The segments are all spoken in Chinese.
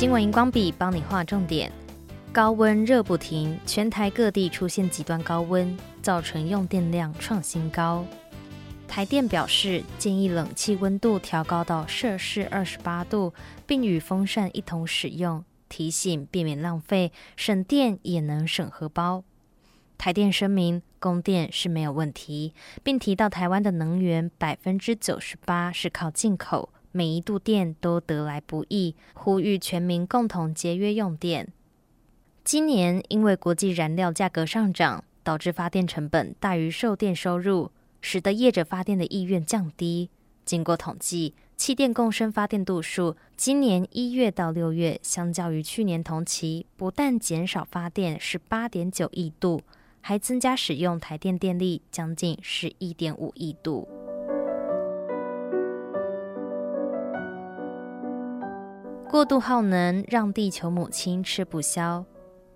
新闻荧光笔帮你画重点。高温热不停，全台各地出现极端高温，造成用电量创新高。台电表示，建议冷气温度调高到摄氏二十八度，并与风扇一同使用，提醒避免浪费，省电也能省荷包。台电声明，供电是没有问题，并提到台湾的能源百分之九十八是靠进口，每一度电都得来不易，呼吁全民共同节约用电。今年因为国际燃料价格上涨，导致发电成本大于售电收入，使得业者发电的意愿降低。经过统计，气电共生发电度数今年一月到六月，相较于去年同期，不但减少发电十八点九亿度，还增加使用台电电力将近十一点五亿度。过度耗能让地球母亲吃不消。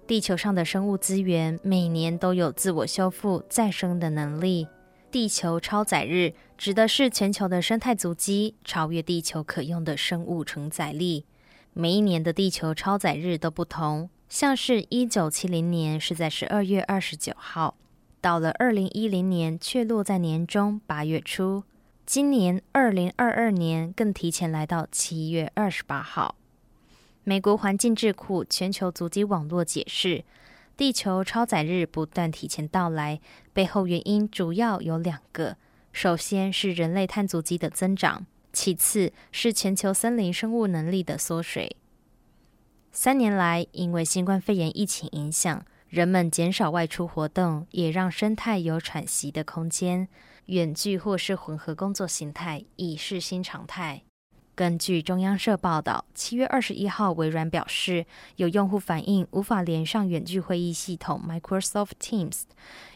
地球上的生物资源每年都有自我修复再生的能力。地球超载日指的是全球的生态足迹超越地球可用的生物承载力。每一年的地球超载日都不同，像是一九七零年是在十二月二十九号，到了二零一零年却落在年中八月初，今年二零二二年更提前来到七月二十八号。美国环境智库全球足迹网络解释，地球超载日不断提前到来，背后原因主要有两个：首先是人类碳足迹的增长，其次是全球森林生物能力的缩水。三年来，因为新冠肺炎疫情影响，人们减少外出活动，也让生态有喘息的空间。远距或是混合工作形态已是新常态。根据中央社报道，七月二十一号，微软表示有用户反映无法连上远距会议系统 Microsoft Teams，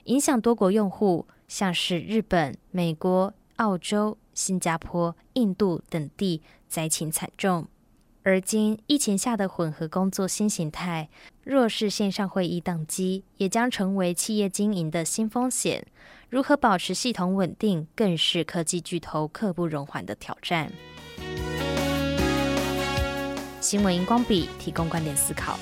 影响多国用户，像是日本、美国、澳洲、新加坡、印度等地灾情惨重。而今疫情下的混合工作新形态，若是线上会议宕机，也将成为企业经营的新风险。如何保持系统稳定，更是科技巨头刻不容缓的挑战。新闻荧光笔提供观点思考。